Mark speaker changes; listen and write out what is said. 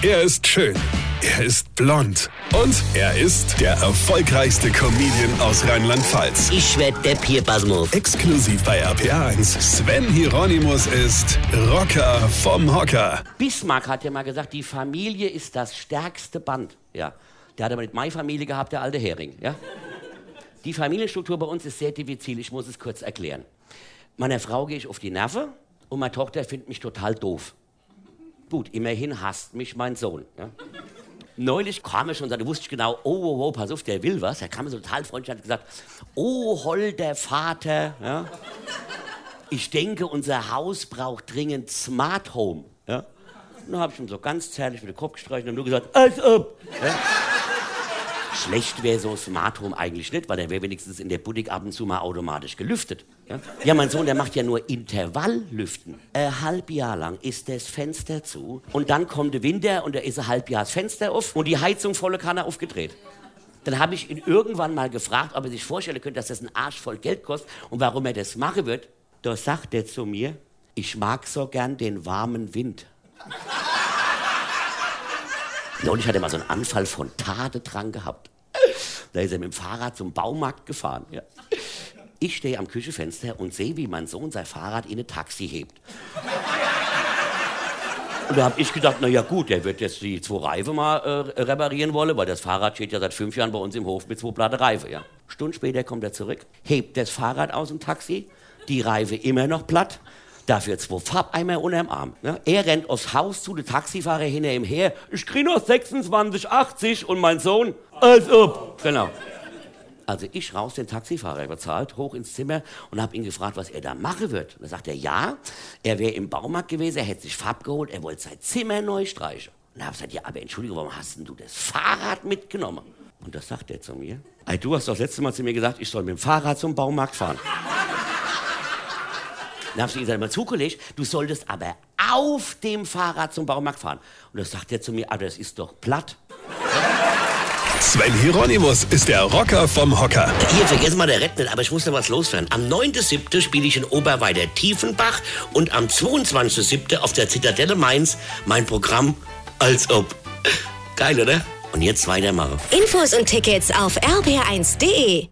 Speaker 1: Er ist schön. Er ist blond. Und er ist der erfolgreichste Comedian aus Rheinland-Pfalz.
Speaker 2: Ich werd der Pierpasmus.
Speaker 1: Exklusiv bei RPA1. Sven Hieronymus ist Rocker vom Hocker.
Speaker 2: Bismarck hat ja mal gesagt, die Familie ist das stärkste Band. Ja. Der hat aber nicht meine Familie gehabt, der alte Hering. Ja. Die Familienstruktur bei uns ist sehr diffizil. Ich muss es kurz erklären. Meiner Frau gehe ich auf die Nerven und meine Tochter findet mich total doof. Gut, immerhin hasst mich mein Sohn. Ja. Neulich kam er schon, da wusste ich genau, oh, oh, oh, pass auf, der will was. Er kam mir so total freundlich und hat gesagt, oh, holder Vater, ja. ich denke, unser Haus braucht dringend Smart Home. Ja. Und dann habe ich ihm so ganz zärtlich mit dem Kopf gestreichelt und nur gesagt, als ob. Ja. Schlecht wäre so Smart Home eigentlich nicht, weil der wäre wenigstens in der Boutique ab und zu mal automatisch gelüftet. Ja? ja, mein Sohn, der macht ja nur Intervalllüften. Ein halb Jahr lang ist das Fenster zu und dann kommt der Winter und da ist ein halb Jahr das Fenster auf und die Heizung volle Kanne aufgedreht. Dann habe ich ihn irgendwann mal gefragt, ob er sich vorstellen könnte, dass das ein Arsch voll Geld kostet und warum er das machen wird. Da sagt er zu mir, ich mag so gern den warmen Wind. Neulich hat er mal so einen Anfall von Tadedrang gehabt. Da ist er mit dem Fahrrad zum Baumarkt gefahren. Ja. Ich stehe am Küchenfenster und sehe, wie mein Sohn sein Fahrrad in ein Taxi hebt. Und da habe ich gedacht, na ja gut, der wird jetzt die zwei Reifen mal äh, reparieren wollen, weil das Fahrrad steht ja seit fünf Jahren bei uns im Hof mit zwei platte Reifen. Ja. Stunden später kommt er zurück, hebt das Fahrrad aus dem Taxi, die Reife immer noch platt, Dafür zwei Farbeimer unterm Arm. Ne? Er rennt aufs Haus zu, der Taxifahrer hinter ihm her. Ich krieg noch 26,80 und mein Sohn, als ob. Genau. Also ich raus, den Taxifahrer bezahlt, hoch ins Zimmer und habe ihn gefragt, was er da machen wird. Und da sagt er, ja, er wäre im Baumarkt gewesen, er hätte sich Farb geholt, er wollte sein Zimmer neu streichen. Und habe ich gesagt, ja, aber Entschuldigung, warum hast denn du das Fahrrad mitgenommen? Und das sagt er zu mir. Ey, du hast doch das letzte Mal zu mir gesagt, ich soll mit dem Fahrrad zum Baumarkt fahren. Dann habe ich gesagt, mal zugelegt, du solltest aber auf dem Fahrrad zum Baumarkt fahren. Und das sagt er zu mir, ah, das ist doch platt.
Speaker 1: Sven Hieronymus ist der Rocker vom Hocker.
Speaker 2: Hier, vergessen mal der Rett nicht, aber ich muss noch was loswerden. Am 9.7. spiele ich in Oberweiter Tiefenbach und am 22.7. auf der Zitadelle Mainz mein Programm als ob. Geil, oder? Und jetzt weitermachen.
Speaker 3: Infos und Tickets auf rb1.de